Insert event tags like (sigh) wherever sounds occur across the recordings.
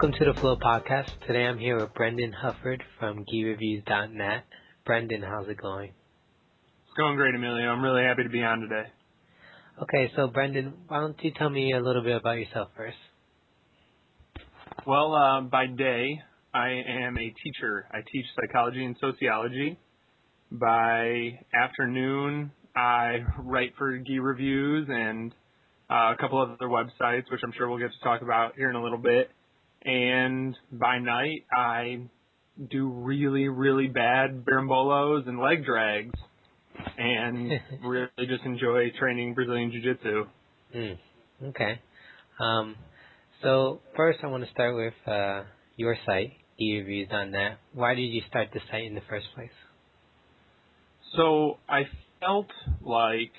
Welcome to the Flow Podcast. Today I'm here with Brendan Hufford from GiReviews.net. Brendan, how's it going? It's going great, Emilio. I'm really happy to be on today. Okay, so Brendan, why don't you tell me a little bit about yourself first? Well, uh, by day, I am a teacher. I teach psychology and sociology. By afternoon, I write for Gi Reviews and uh, a couple of other websites, which I'm sure we'll get to talk about here in a little bit. And by night, I do really, really bad berimbolos and leg drags, and (laughs) really just enjoy training Brazilian Jiu Jitsu. Mm, okay. Um, so first, I want to start with uh, your site, GiReviews.net. Why did you start the site in the first place? So I felt like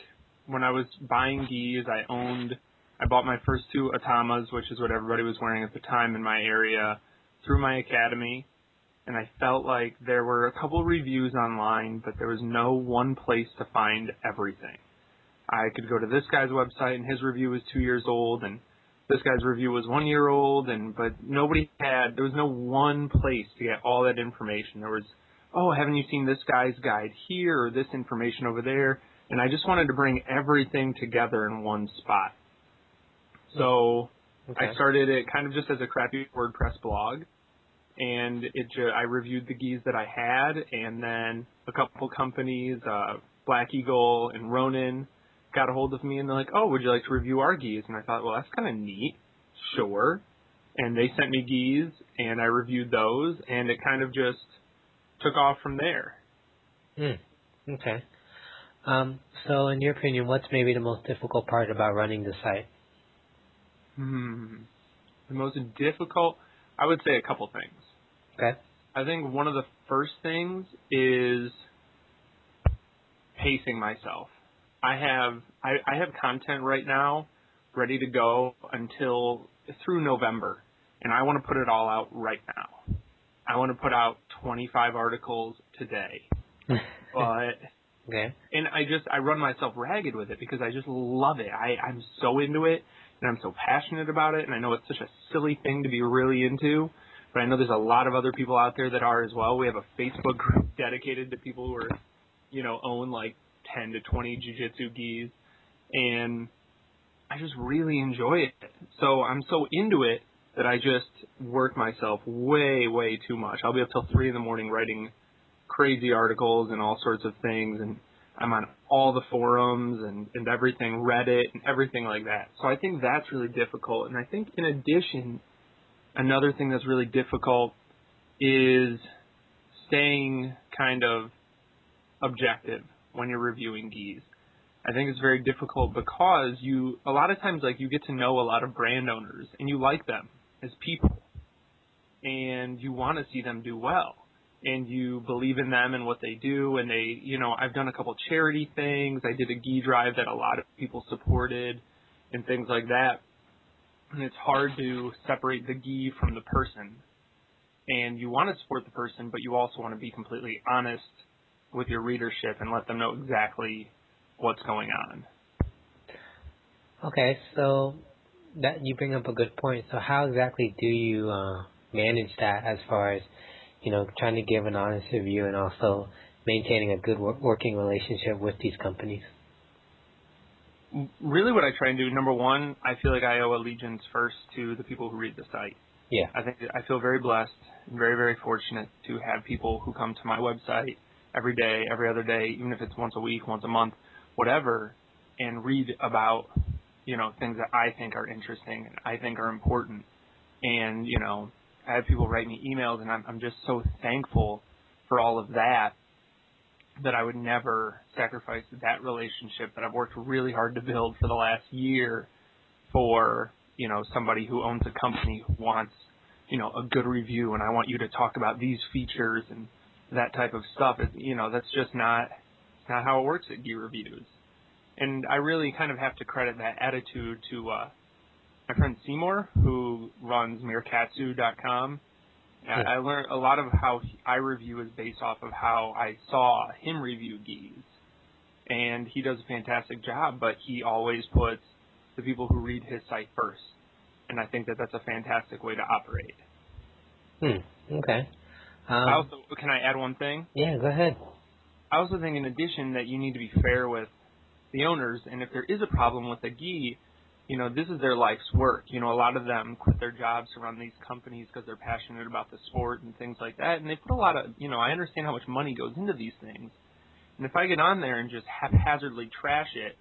when I was buying gis, I owned, I bought my first two Atamas, which is what everybody was wearing at the time in my area, through my academy. And I felt like there were a couple reviews online, but there was no one place to find everything. I could go to this guy's website and his review was two years old and this guy's review was one year old and but nobody had there was no one place to get all that information. There was oh, haven't you seen this guy's guide here or this information over there? And I just wanted to bring everything together in one spot. So okay. I started it kind of just as a crappy WordPress blog, and it ju- I reviewed the gis that I had, and then a couple companies, uh, Black Eagle and Ronin, got a hold of me, and they're like, "Oh, would you like to review our gis?" And I thought, well, that's kind of neat. Sure. And they sent me gis, and I reviewed those, and it kind of just took off from there. Hmm. Okay. Um, so, in your opinion, what's maybe the most difficult part about running the site? Hmm. The most difficult, I would say a couple things. Okay. I think one of the first things is pacing myself. I have I, I have content right now ready to go until through November, and I want to put it all out right now. I want to put out 25 articles today. (laughs) but okay. And I just I run myself ragged with it because I just love it. I I'm so into it and I'm so passionate about it and I know it's such a silly thing to be really into, but I know there's a lot of other people out there that are as well. We have a Facebook group (laughs) dedicated to people who are, you know, own like 10 to 20 jiu-jitsu gis and I just really enjoy it. So I'm so into it that I just work myself way, way too much. I'll be up till three in the morning writing crazy articles and all sorts of things, and I'm on all the forums and, and everything, Reddit and everything like that. So I think that's really difficult. And I think in addition, another thing that's really difficult is staying kind of objective when you're reviewing gis. I think it's very difficult because you a lot of times like you get to know a lot of brand owners and you like them as people and you want to see them do well and you believe in them and what they do and they you know I've done a couple charity things. I did a gi drive that a lot of people supported and things like that. And it's hard to separate the gi from the person. And you want to support the person but you also want to be completely honest with your readership and let them know exactly what's going on. Okay so that you bring up a good point. So how exactly do you uh, manage that as far as you know trying to give an honest review and also maintaining a good working relationship with these companies? Really, what I try and do, number one, I feel like I owe allegiance first to the people who read the site. Yeah. I think I feel very blessed and very, very fortunate to have people who come to my website every day, every other day, even if it's once a week, once a month, whatever, and read about you know, things that I think are interesting and I think are important. And, you know, I have people write me emails and I'm, I'm just so thankful for all of that that I would never sacrifice that relationship that I've worked really hard to build for the last year for, you know, somebody who owns a company who wants, you know, a good review and I want you to talk about these features and that type of stuff. It, you know, that's just not, not how it works at Gi Reviews and I really kind of have to credit that attitude to uh, my friend Seymour, who runs Meerkatsu.com. Yeah. I learned a lot of how I review is based off of how I saw him review gis, and he does a fantastic job. But he always puts the people who read his site first, and I think that that's a fantastic way to operate. Hmm. Okay. Um, I also can I add one thing? yeah, go ahead. I also think in addition that you need to be fair with the owners, and if there is a problem with a gi, you know this is their life's work. You know a lot of them quit their jobs to run these companies because they're passionate about the sport and things like that, and they put a lot of you know I understand how much money goes into these things, and if I get on there and just haphazardly trash it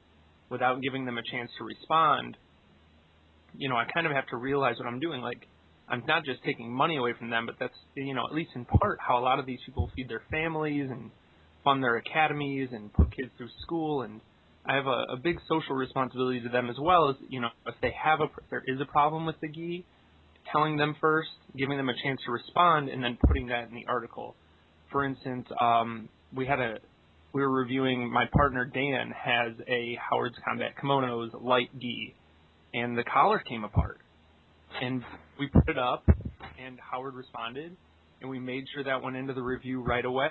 without giving them a chance to respond, you know I kind of have to realize what I'm doing. Like I'm not just taking money away from them, but that's you know at least in part how a lot of these people feed their families and fund their academies and put kids through school and I have a, a big social responsibility to them as well as you know if they have a if there is a problem with the gi, telling them first, giving them a chance to respond, and then putting that in the article. For instance, um, we had a we were reviewing. My partner Dan has a Howard's Combat Kimonos light gi, and the collar came apart, and we put it up, and Howard responded, and we made sure that went into the review right away.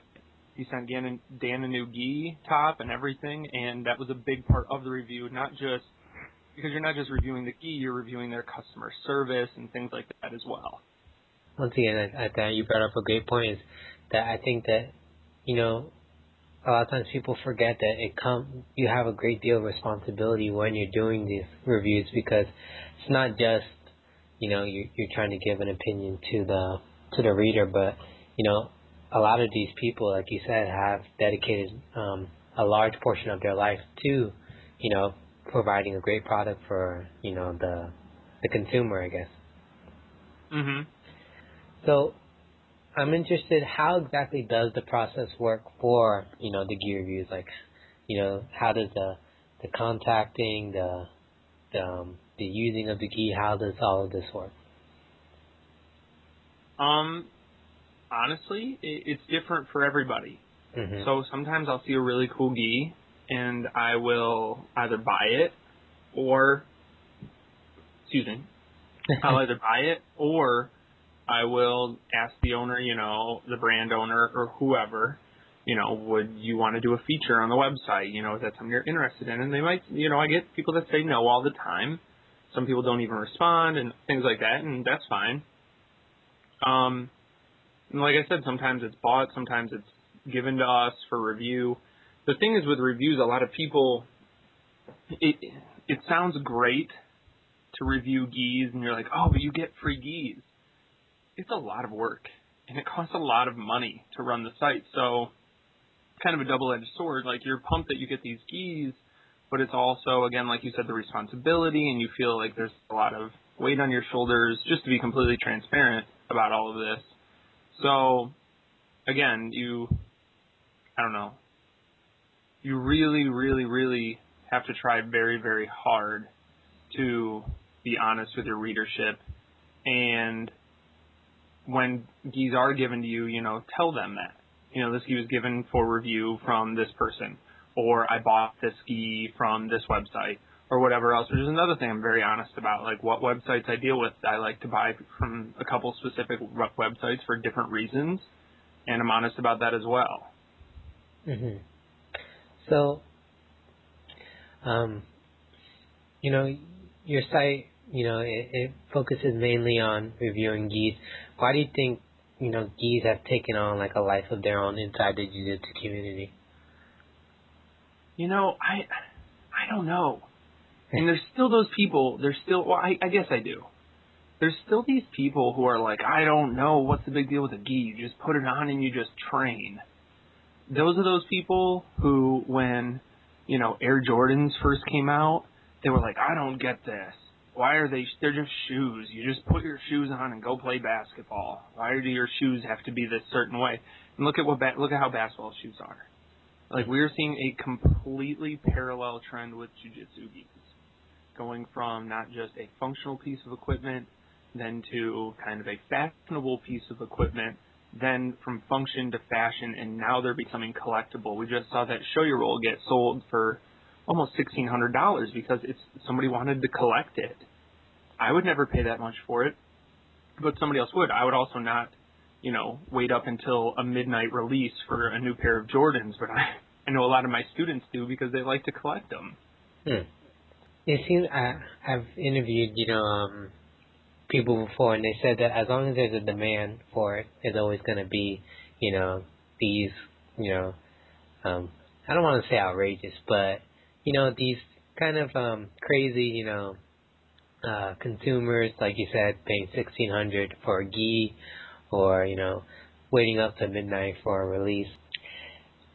He sent Dan, Dan a new gi top and everything, and that was a big part of the review. Not just because you're not just reviewing the gi, you're reviewing their customer service and things like that as well. Once again, I, I you brought up a great point. Is that I think that you know a lot of times people forget that it come you have a great deal of responsibility when you're doing these reviews because it's not just you know you're, you're trying to give an opinion to the to the reader, but you know a lot of these people, like you said, have dedicated um, a large portion of their life to, you know, providing a great product for, you know, the the consumer, I guess. Mhm. So, I'm interested. How exactly does the process work for, you know, the gear reviews? Like, you know, how does the the contacting, the the, um, the using of the gi, how does all of this work? Um, honestly, it's different for everybody. Mm-hmm. So sometimes I'll see a really cool gi, and I will either buy it or, excuse me, (laughs) I'll either buy it or I will ask the owner, you know, the brand owner or whoever, you know, would you want to do a feature on the website? You know, is that something you're interested in? And they might, you know, I get people that say no all the time. Some people don't even respond and things like that, and that's fine. Um, and like I said, sometimes it's bought, sometimes it's given to us for review. The thing is with reviews, a lot of people, it it sounds great to review gis, and you're like, oh, but you get free gis. It's a lot of work, and it costs a lot of money to run the site. So, kind of a double-edged sword. Like you're pumped that you get these gis, but it's also, again, like you said, the responsibility, and you feel like there's a lot of weight on your shoulders. Just to be completely transparent about all of this so, again, you, I don't know, you really, really, really have to try very, very hard to be honest with your readership. And when gis are given to you, you know, tell them that. You know, this gi was given for review from this person, or I bought this gi from this website, or whatever else, which is another thing I'm very honest about. Like what websites I deal with, I like to buy from a couple specific websites for different reasons, and I'm honest about that as well. Mhm. So, um, you know, your site, you know, it, it focuses mainly on reviewing gis. Why do you think, you know, gis have taken on like a life of their own inside the jiu-jitsu community? You know, I, I don't know. And there's still those people. There's still. Well, I, I guess I do. There's still these people who are like, I don't know what's the big deal with a gi. You just put it on and you just train. Those are those people who, when you know Air Jordans first came out, they were like, I don't get this. Why are they? They're just shoes. You just put your shoes on and go play basketball. Why do your shoes have to be this certain way? And look at what ba- look at how basketball shoes are. Like we're seeing a completely parallel trend with jujitsu gis going from not just a functional piece of equipment, then to kind of a fashionable piece of equipment, then from function to fashion, and now they're becoming collectible. We just saw that Shoyoroll get sold for almost sixteen hundred dollars because it's somebody wanted to collect it. I would never pay that much for it, but somebody else would. I would also not, you know, wait up until a midnight release for a new pair of Jordans, but I, I know a lot of my students do because they like to collect them. Hmm. It seems I, I've interviewed, you know, um, people before, and they said that as long as there's a demand for it, there's always going to be, you know, these, you know, um, I don't want to say outrageous, but you know, these kind of um, crazy, you know, uh, consumers, like you said, paying sixteen hundred for a gi, or you know, waiting up to midnight for a release.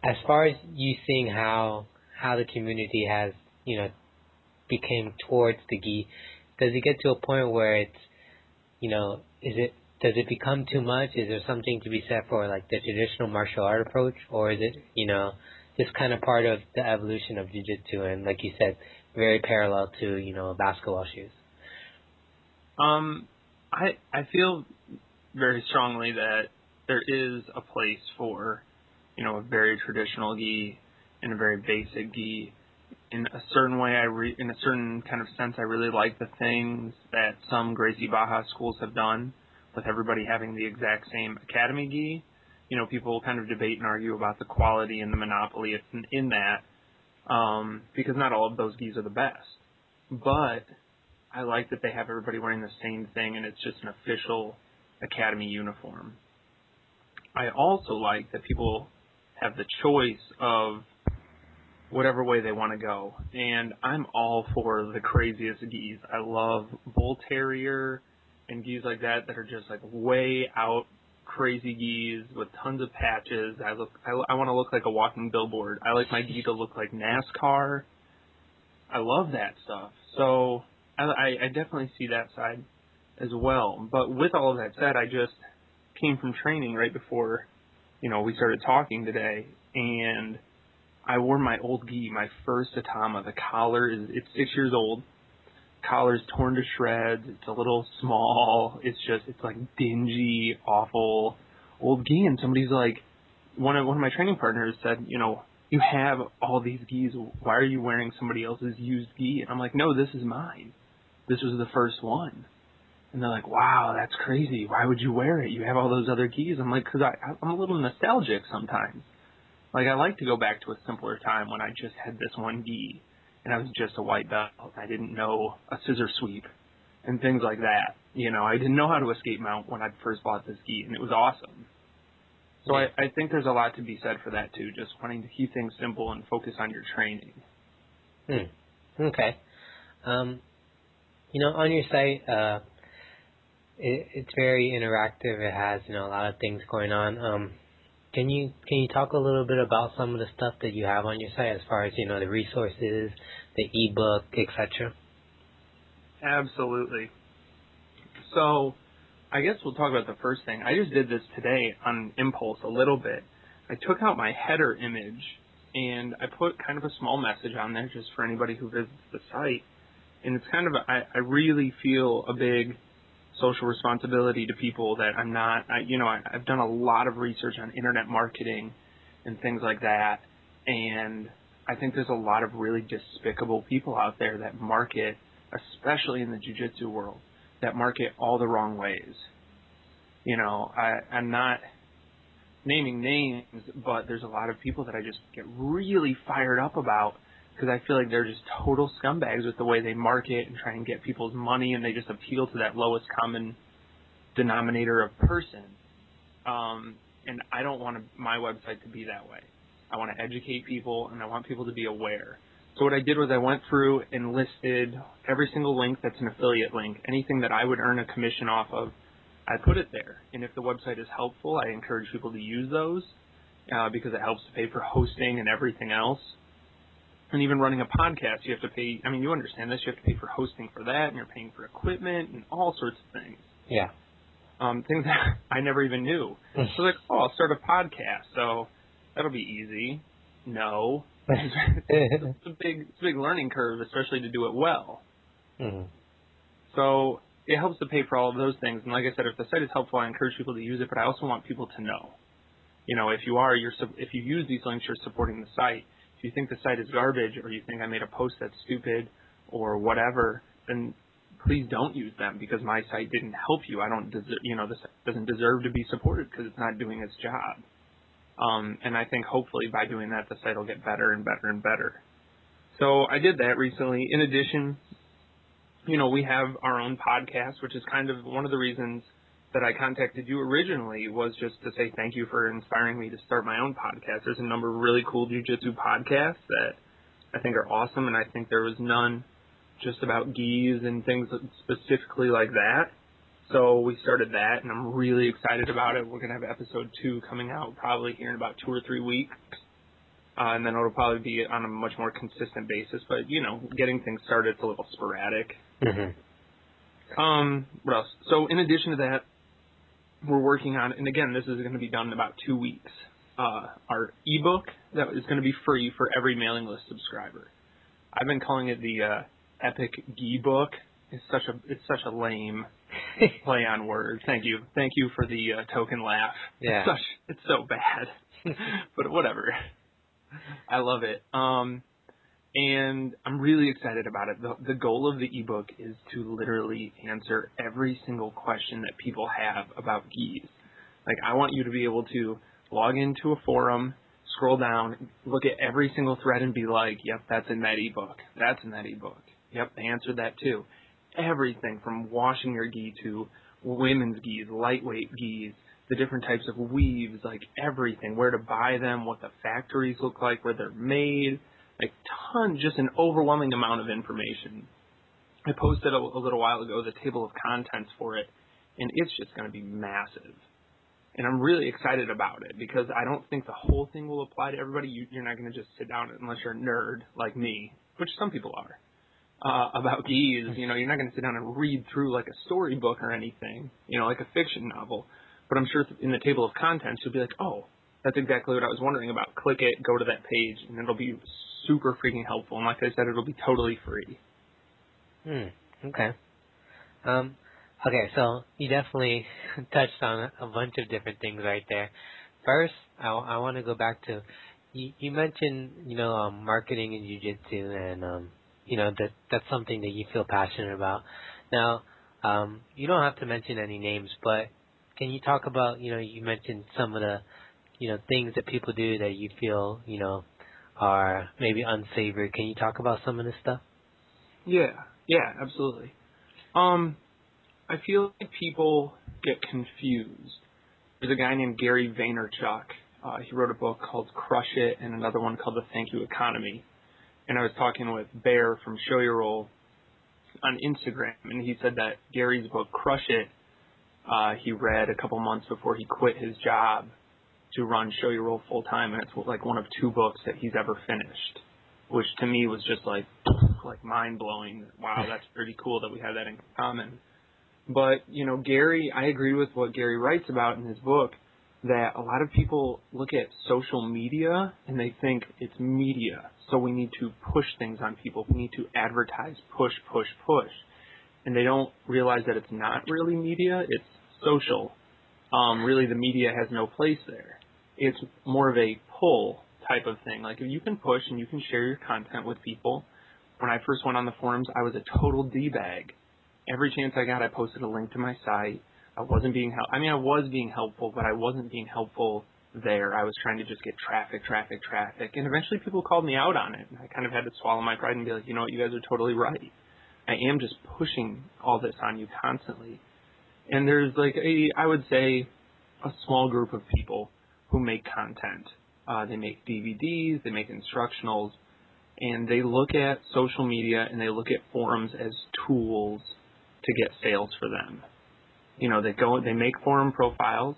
As far as you seeing how how the community has, you know, became towards the gi, does it get to a point where it's, you know, is it does it become too much? Is there something to be said for like the traditional martial art approach, or is it, you know, just kind of part of the evolution of jiu-jitsu and, like you said, very parallel to, you know, basketball shoes? Um, I I feel very strongly that there is a place for, you know, a very traditional gi and a very basic gi. In a certain way, I re- in a certain kind of sense, I really like the things that some Gracie Barra schools have done, with everybody having the exact same academy gi. You know, people kind of debate and argue about the quality and the monopoly in, in that, um, because not all of those gis are the best. But I like that they have everybody wearing the same thing and it's just an official academy uniform. I also like that people have the choice of whatever way they want to go. And I'm all for the craziest gis. I love bull terrier and gis like that that are just like way out crazy gis with tons of patches. I look I, I want to look like a walking billboard. I like my gi to look like NASCAR. I love that stuff. So I, I definitely see that side as well. But with all of that said, I just came from training right before, you know, we started talking today, and I wore my old gi, my first Atama. The collar is it's six years old. Collar's torn to shreds. It's a little small. It's just it's like dingy, awful old gi. And somebody's like, one of one of my training partners said, you know, you have all these gis. Why are you wearing somebody else's used gi? And I'm like, no, this is mine this was the first one. And they're like, wow, that's crazy. Why would you wear it? You have all those other gis. I'm like, because I I'm a little nostalgic sometimes. Like, I like to go back to a simpler time when I just had this one gi and I was just a white belt. I didn't know a scissor sweep and things like that. You know, I didn't know how to escape mount when I first bought this gi, and it was awesome. So I, I think there's a lot to be said for that too, just wanting to keep things simple and focus on your training. Hmm. Okay. Um, you know, on your site, uh, it, it's very interactive. It has, you know, a lot of things going on. Um, can you can you talk a little bit about some of the stuff that you have on your site as far as you know the resources, the ebook, etc. Absolutely. So, I guess we'll talk about the first thing. I just did this today on impulse a little bit. I took out my header image and I put kind of a small message on there just for anybody who visits the site and it's kind of a, I, I really feel a big social responsibility to people that I'm not. I, you know, I, I've done a lot of research on internet marketing and things like that, and I think there's a lot of really despicable people out there that market, especially in the jujitsu world, that market all the wrong ways. You know, I, I'm not naming names, but there's a lot of people that I just get really fired up about because I feel like they're just total scumbags with the way they market and try and get people's money, and they just appeal to that lowest common denominator of person. Um, and I don't want my website to be that way. I want to educate people, and I want people to be aware. So what I did was I went through and listed every single link that's an affiliate link, anything that I would earn a commission off of. I put it there, and if the website is helpful, I encourage people to use those uh, because it helps to pay for hosting and everything else and even running a podcast, you have to pay. I mean, you understand this. You have to pay for hosting for that, and you're paying for equipment and all sorts of things. Yeah. Um, things (laughs) that I never even knew. so like, oh, I'll start a podcast, so that'll be easy. No, (laughs) it's a big, it's a big learning curve, especially to do it well. Mm-hmm. So it helps to pay for all of those things. And like I said, if the site is helpful, I encourage people to use it. But I also want people to know. You know, if you are, you're if you use these links, you're supporting the site you think the site is garbage or you think I made a post that's stupid or whatever, then please don't use them because my site didn't help you. I don't deserve, you know, this doesn't deserve to be supported because it's not doing its job. Um, and I think hopefully by doing that, the site will get better and better and better. So I did that recently. In addition, you know, we have our own podcast, which is kind of one of the reasons that I contacted you originally was just to say thank you for inspiring me to start my own podcast. There's a number of really cool jujitsu podcasts that I think are awesome, and I think there was none just about gis and things specifically like that. So we started that, and I'm really excited about it. We're gonna have episode two coming out probably here in about two or three weeks, uh, and then it'll probably be on a much more consistent basis. But you know, getting things started, it's a little sporadic. Mm-hmm. Um, what else? So in addition to that, we're working on, and again, this is going to be done in about two weeks. Uh, our ebook that is going to be free for every mailing list subscriber. I've been calling it the uh, Epic Gi book. It's such a it's such a lame (laughs) play on words. Thank you, thank you for the uh, token laugh. Yeah. It's such it's so bad, (laughs) but whatever. I love it. Um, and I'm really excited about it. The, the goal of the ebook is to literally answer every single question that people have about gis. Like, I want you to be able to log into a forum, scroll down, look at every single thread, and be like, "Yep, that's in that ebook. That's in that ebook. Yep, they answered that too." Everything from washing your gi to women's gis, lightweight gis, the different types of weaves, like everything, where to buy them, what the factories look like, where they're made a ton, just an overwhelming amount of information. I posted a, a little while ago the table of contents for it, and it's just going to be massive. And I'm really excited about it because I don't think the whole thing will apply to everybody. You, you're not going to just sit down unless you're a nerd like me, which some people are, uh, about gis. You know, you're not going to sit down and read through like a storybook or anything, you know, like a fiction novel. But I'm sure in the table of contents you'll be like, oh, that's exactly what I was wondering about. Click it, go to that page, and it'll be super freaking helpful. And like I said, it'll be totally free. Hmm. Okay. Um. Okay, so you definitely (laughs) touched on a bunch of different things right there. First, I, I want to go back to you, you mentioned you know um, marketing and jujitsu, and um, you know that that's something that you feel passionate about. Now, um, you don't have to mention any names, but can you talk about you know you mentioned some of the you know things that people do that you feel you know are maybe unsavory. Can you talk about some of this stuff? Yeah, yeah, absolutely. Um, I feel like people get confused. There's a guy named Gary Vaynerchuk. Uh, he wrote a book called Crush It and another one called The Thank You Economy. And I was talking with Bear from Shoyoroll on Instagram, and he said that Gary's book Crush It uh, he read a couple months before he quit his job to run Shoyoroll full time, and it's like one of two books that he's ever finished, which to me was just like like mind blowing. Wow, (laughs) that's pretty cool that we have that in common. But you know, Gary, I agree with what Gary writes about in his book that a lot of people look at social media and they think it's media, so we need to push things on people. We need to advertise, push, push, push, and they don't realize that it's not really media; it's social. Um, really, the media has no place there it's more of a pull type of thing. Like if you can push and you can share your content with people. When I first went on the forums, I was a total d bag. Every chance I got, I posted a link to my site. I wasn't being help. I mean, I was being helpful, but I wasn't being helpful there. I was trying to just get traffic, traffic, traffic, and eventually people called me out on it. And I kind of had to swallow my pride and be like, you know what, you guys are totally right. I am just pushing all this on you constantly. And there's like a, I would say, a small group of people who make content. Uh, they make DVDs, they make instructionals, and they look at social media and they look at forums as tools to get sales for them. You know, they go, they make forum profiles,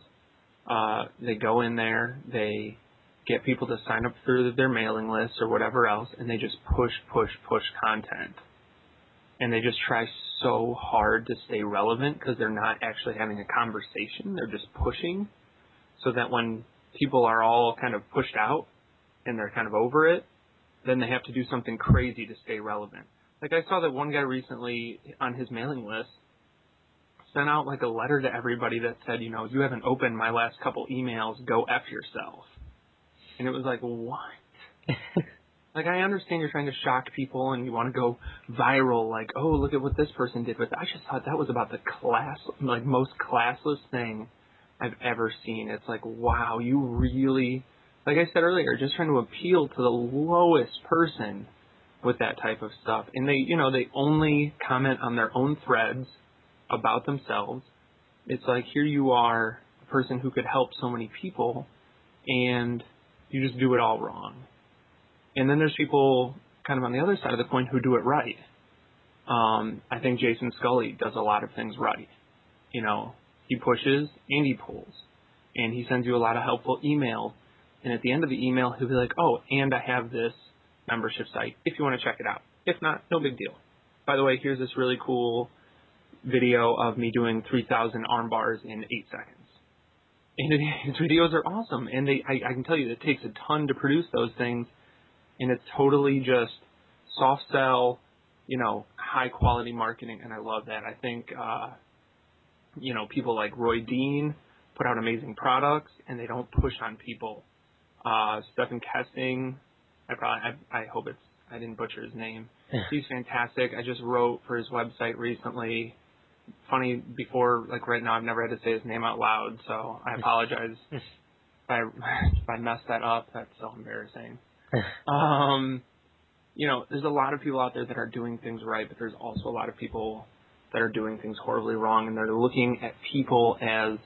uh, they go in there, they get people to sign up through their mailing list or whatever else, and they just push, push, push content. And they just try so hard to stay relevant because they're not actually having a conversation. They're just pushing so that when people are all kind of pushed out and they're kind of over it, then they have to do something crazy to stay relevant. Like I saw that one guy recently on his mailing list sent out like a letter to everybody that said, you know, you haven't opened my last couple emails, go F yourself. And it was like, what? (laughs) like I understand you're trying to shock people and you want to go viral, like, oh, look at what this person did, but I just thought that was about the class, like most classless thing I've ever seen. It's like, wow, you really, like I said earlier, just trying to appeal to the lowest person with that type of stuff. And they, you know, they only comment on their own threads about themselves. It's like here you are, a person who could help so many people, and you just do it all wrong. And then there's people kind of on the other side of the coin who do it right. Um, I think Jason Scully does a lot of things right. You know, he pushes and he pulls, and he sends you a lot of helpful emails. And at the end of the email, he'll be like, "Oh, and I have this membership site if you want to check it out. If not, no big deal. By the way, here's this really cool video of me doing 3,000 arm bars in eight seconds. And (laughs) his videos are awesome, and they I, I can tell you it takes a ton to produce those things, and it's totally just soft sell, you know, high quality marketing, and I love that. I think, uh, you know, people like Roy Dean put out amazing products, and they don't push on people. Uh, Stephan Kesting, I probably I, I hope it's I didn't butcher his name. He's fantastic. I just wrote for his website recently funny before, like right now, I've never had to say his name out loud, so I (laughs) apologize if I (laughs) if I messed that up. That's so embarrassing. (laughs) um, you know, there's a lot of people out there that are doing things right, but there's also a lot of people that are doing things horribly wrong, and they're looking at people as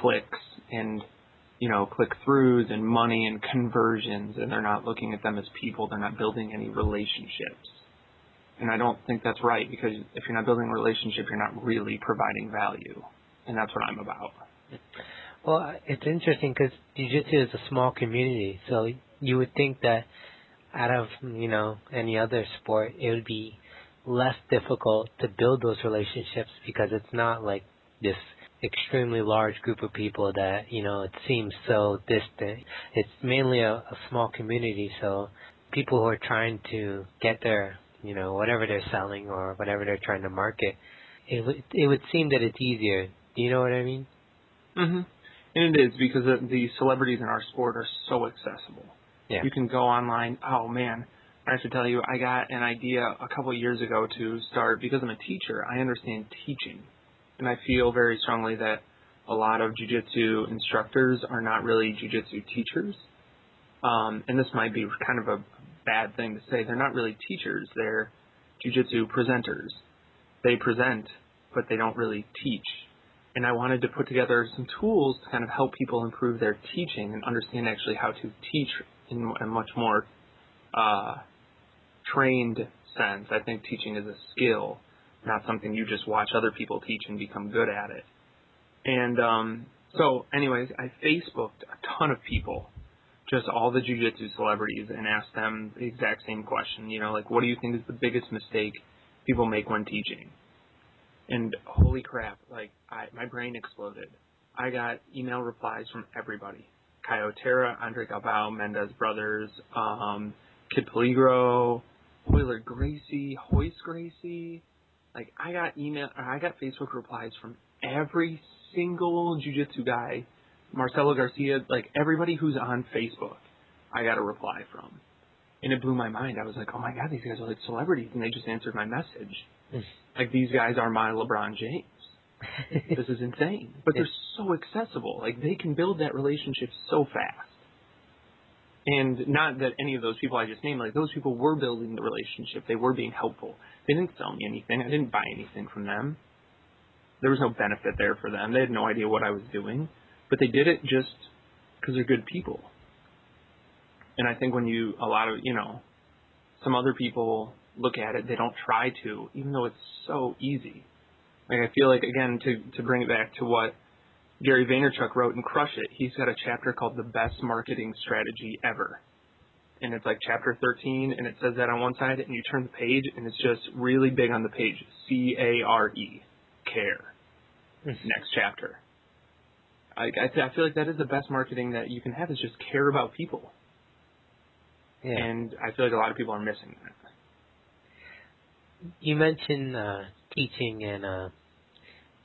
clicks and you know click throughs and money and conversions, and they're not looking at them as people. They're not building any relationships. And I don't think that's right because if you're not building a relationship, you're not really providing value. And that's what I'm about. Well, it's interesting because jiu-jitsu is a small community. So you would think that out of, you know, any other sport, it would be less difficult to build those relationships because it's not like this extremely large group of people that, you know, it seems so distant. It's mainly a, a small community. So people who are trying to get their you know, whatever they're selling or whatever they're trying to market, it would it would seem that it's easier. Do you know what I mean? Mhm. And it is because the celebrities in our sport are so accessible. Yeah. You can go online. Oh man, I should tell you, I got an idea a couple of years ago to start because I'm a teacher. I understand teaching, and I feel very strongly that a lot of jujitsu instructors are not really jujitsu teachers. Um, and this might be kind of a bad thing to say. They're not really teachers. They're jujitsu presenters. They present, but they don't really teach. And I wanted to put together some tools to kind of help people improve their teaching and understand actually how to teach in a much more uh, trained sense. I think teaching is a skill, not something you just watch other people teach and become good at it. And um, so, anyways, I Facebooked a ton of people just all the jujitsu celebrities and asked them the exact same question. You know, like, what do you think is the biggest mistake people make when teaching? And holy crap, like, I my brain exploded. I got email replies from everybody. Caio Terra, Andre Galvao, Mendes Brothers, um, Kid Peligro, Royler Gracie, Royce Gracie. Like, I got email, I got Facebook replies from every single jujitsu guy Marcelo Garcia, like everybody who's on Facebook, I got a reply from. And it blew my mind. I was like, oh my God, these guys are like celebrities, and they just answered my message. Hmm. like these guys are my LeBron James. (laughs) this is insane. But they're so accessible. Like they can build that relationship so fast. And not that any of those people I just named, like those people were building the relationship. They were being helpful. They didn't sell me anything. I didn't buy anything from them. There was no benefit there for them. They had no idea what I was doing but they did it just because they're good people. And I think when you, a lot of, you know, some other people look at it, they don't try to, even though it's so easy. Like I feel like again to to bring it back to what Gary Vaynerchuk wrote in Crush It, he's got a chapter called the best marketing strategy ever. And it's like chapter 13 and it says that on one side and you turn the page and it's just really big on the page. C A R E care. Mm-hmm. Next chapter. I, I feel like that is the best marketing that you can have is just care about people. Yeah. And I feel like a lot of people are missing that. You mentioned uh, teaching, and uh,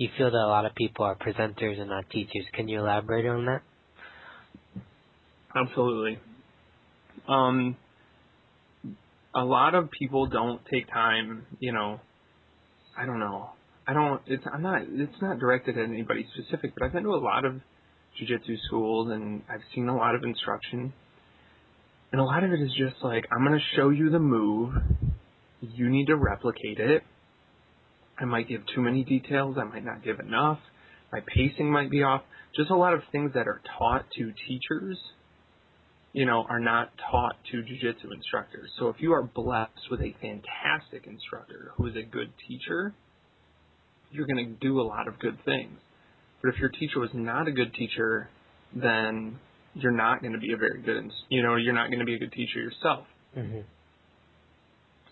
you feel that a lot of people are presenters and not teachers. Can you elaborate on that? Absolutely. Um, a lot of people don't take time, you know, I don't know, I don't. It's I'm not. It's not directed at anybody specific, but I've been to a lot of jujitsu schools and I've seen a lot of instruction, and a lot of it is just like I'm going to show you the move, you need to replicate it. I might give too many details. I might not give enough. My pacing might be off. Just a lot of things that are taught to teachers, you know, are not taught to jujitsu instructors. So if you are blessed with a fantastic instructor who is a good teacher, you're going to do a lot of good things. But if your teacher was not a good teacher, then you're not going to be a very good, you know, you're not going to be a good teacher yourself. Mm-hmm.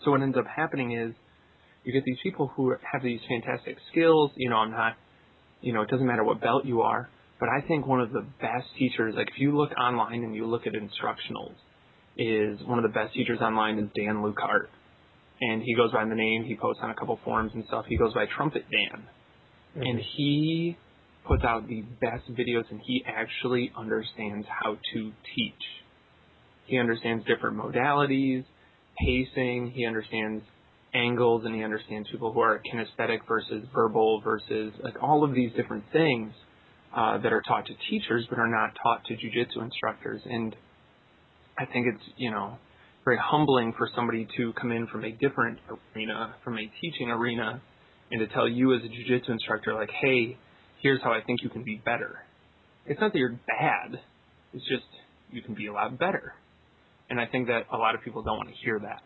So what ends up happening is you get these people who have these fantastic skills. You know, I'm not, you know, it doesn't matter what belt you are, but I think one of the best teachers, like if you look online and you look at instructionals, is one of the best teachers online is Dan Lukart. And he goes by the name, he posts on a couple forums and stuff. He goes by Trumpet Dan. Mm-hmm. And he puts out the best videos and he actually understands how to teach. He understands different modalities, pacing, he understands angles, and he understands people who are kinesthetic versus verbal versus like all of these different things uh, that are taught to teachers but are not taught to jujitsu instructors. And I think it's, you know, very humbling for somebody to come in from a different arena, from a teaching arena, and to tell you as a jujitsu instructor, like, hey, here's how I think you can be better. It's not that you're bad, it's just you can be a lot better. And I think that a lot of people don't want to hear that.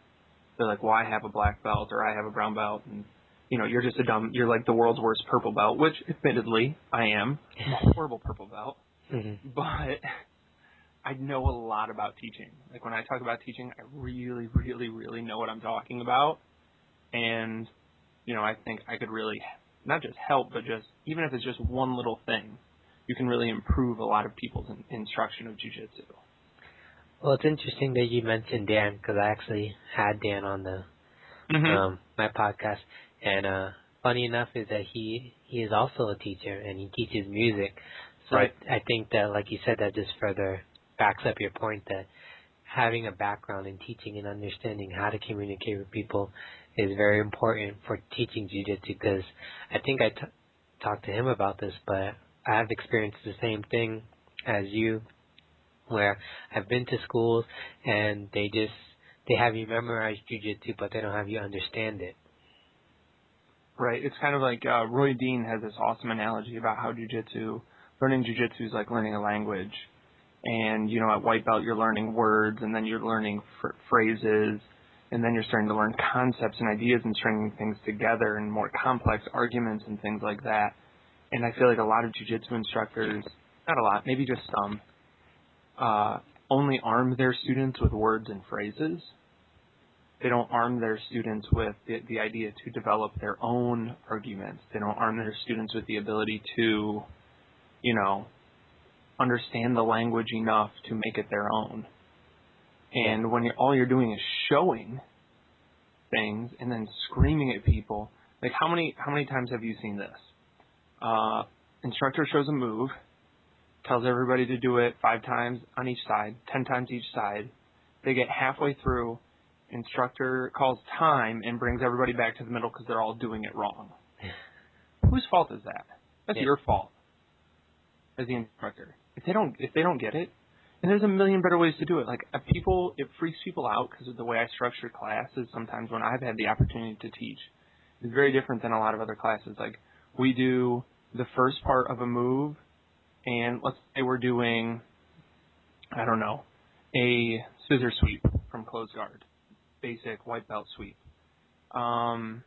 They're like, well, I have a black belt or I have a brown belt, and you know, you're just a dumb, you're like the world's worst purple belt, which admittedly I am. I'm (laughs) a horrible purple belt, Mm-hmm. but I know a lot about teaching. Like when I talk about teaching, I really, really, really know what I'm talking about, and you know, I think I could really not just help, but just even if it's just one little thing, you can really improve a lot of people's in, instruction of jujitsu. Well, it's interesting that you mentioned Dan because I actually had Dan on the Mm-hmm. um my podcast, and uh funny enough is that he he is also a teacher and he teaches music. So Right. I, I think that, like you said, that just further backs up your point that having a background in teaching and understanding how to communicate with people is very important for teaching jujitsu because I think I t- talked to him about this, but I've experienced the same thing as you where I've been to schools and they just they have you memorize jujitsu, but they don't have you understand it. Right. It's kind of like uh, Roy Dean has this awesome analogy about how jujitsu, learning jujitsu is like learning a language. And you know, at white belt, you're learning words, and then you're learning fr- phrases, and then you're starting to learn concepts and ideas and stringing things together and more complex arguments and things like that. And I feel like a lot of jujitsu instructors, not a lot, maybe just some, uh, only arm their students with words and phrases they don't arm their students with the, the idea to develop their own arguments. They don't arm their students with the ability to, you know, understand the language enough to make it their own. And when you're, all you're doing is showing things and then screaming at people, like how many how many times have you seen this? Uh, instructor shows a move, tells everybody to do it five times on each side, ten times each side. They get halfway through, instructor calls time and brings everybody back to the middle because they're all doing it wrong. (sighs) Whose fault is that? That's Yeah. your fault as the instructor. If they don't, if they don't get it, and there's a million better ways to do it. Like uh, people, it freaks people out because of the way I structure classes. Sometimes when I've had the opportunity to teach, it's very different than a lot of other classes. Like we do the first part of a move, and let's say we're doing, I don't know, a scissor sweep from close guard, basic white belt sweep. Um,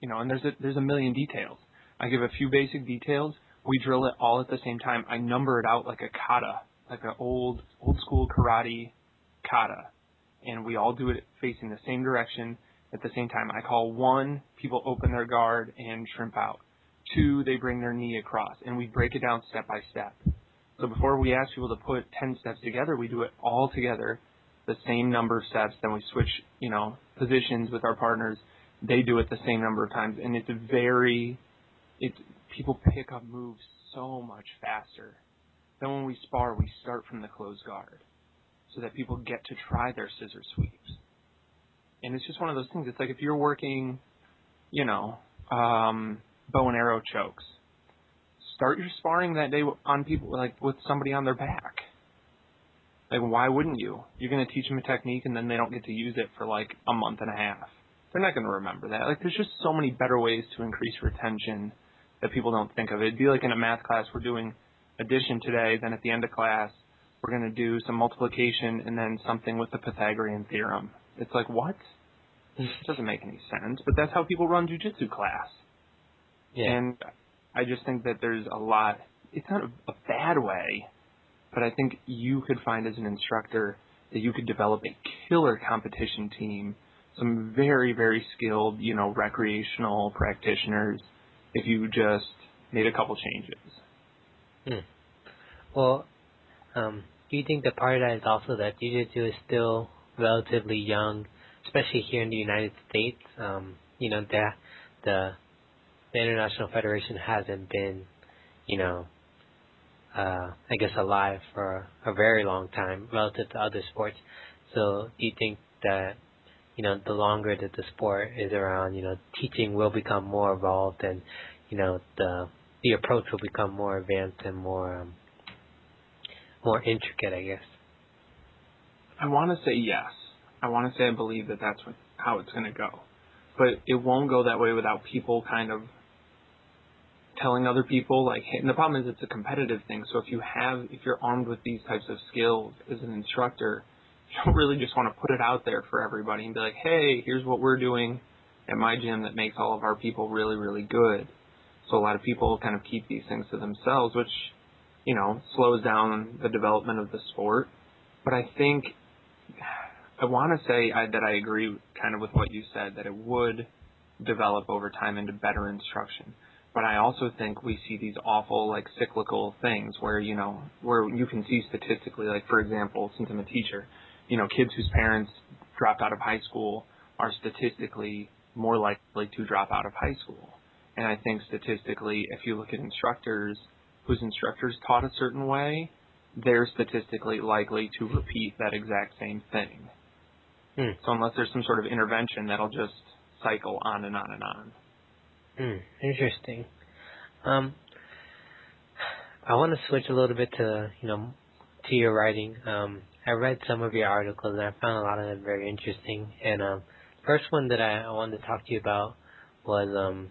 you know, and there's a there's a million details. I give a few basic details. We drill it all at the same time. I number it out like a kata, like an old old school karate kata, and we all do it facing the same direction at the same time. I call one, people open their guard and shrimp out. Two, they bring their knee across, and we break it down step by step. So before we ask people to put 10 steps together, we do it all together, the same number of steps. Then we switch, you know, positions with our partners. They do it the same number of times, and it's very, it's people pick up moves so much faster. Then when we spar, we start from the closed guard, so that people get to try their scissor sweeps. And it's just one of those things. It's like if you're working, you know, um, bow and arrow chokes start your sparring that day on people like with somebody on their back. Like why wouldn't you? You're going to teach them a technique and then they don't get to use it for like a month and a half. they're not going to remember that. Like there's just so many better ways to increase retention that people don't think of. It'd be like in a math class we're doing addition today, then at the end of class we're going to do some multiplication and then something with the Pythagorean theorem. It's like what? It doesn't make any sense, but that's how people run jujitsu class. Yeah. And I just think that there's a lot. It's not a, a bad way, but I think you could find as an instructor that you could develop a killer competition team, some very very skilled, you know, recreational practitioners if you just made a couple changes. Hmm. Well, um, do you think the part of that is also that jiu-jitsu is still relatively young, especially here in the United States? Um, you know, the the the International Federation hasn't been, you know, uh, I guess alive for a, very long time relative to other sports. So do you think that, you know, the longer that the sport is around, you know, teaching will become more evolved and, you know, the the approach will become more advanced and more um, more intricate, I guess. I want to say yes. I want to say I believe that that's what, how it's going to go, but it won't go that way without people kind of telling other people like hey, and the problem is it's a competitive thing. So if you have if you're armed with these types of skills as an instructor you don't really just want to put it out there for everybody and be like hey here's what we're doing at my gym that makes all of our people really really good. So a lot of people kind of keep these things to themselves which you know slows down the development of the sport. But i think i want to say I, that i agree kind of with what you said that it would develop over time into better instruction but I also think we see these awful like cyclical things where you know where you can see statistically like for example since I'm a teacher you know kids whose parents dropped out of high school are statistically more likely to drop out of high school. And I think statistically if you look at instructors whose instructors taught a certain way they're statistically likely to repeat that exact same thing. Hmm. so unless there's some sort of intervention that'll just cycle on and on and on Hmm, interesting. Um, I want to switch a little bit to you know to your writing. Um, I read some of your articles and I found a lot of them very interesting. And um, first one that I, I wanted to talk to you about was um,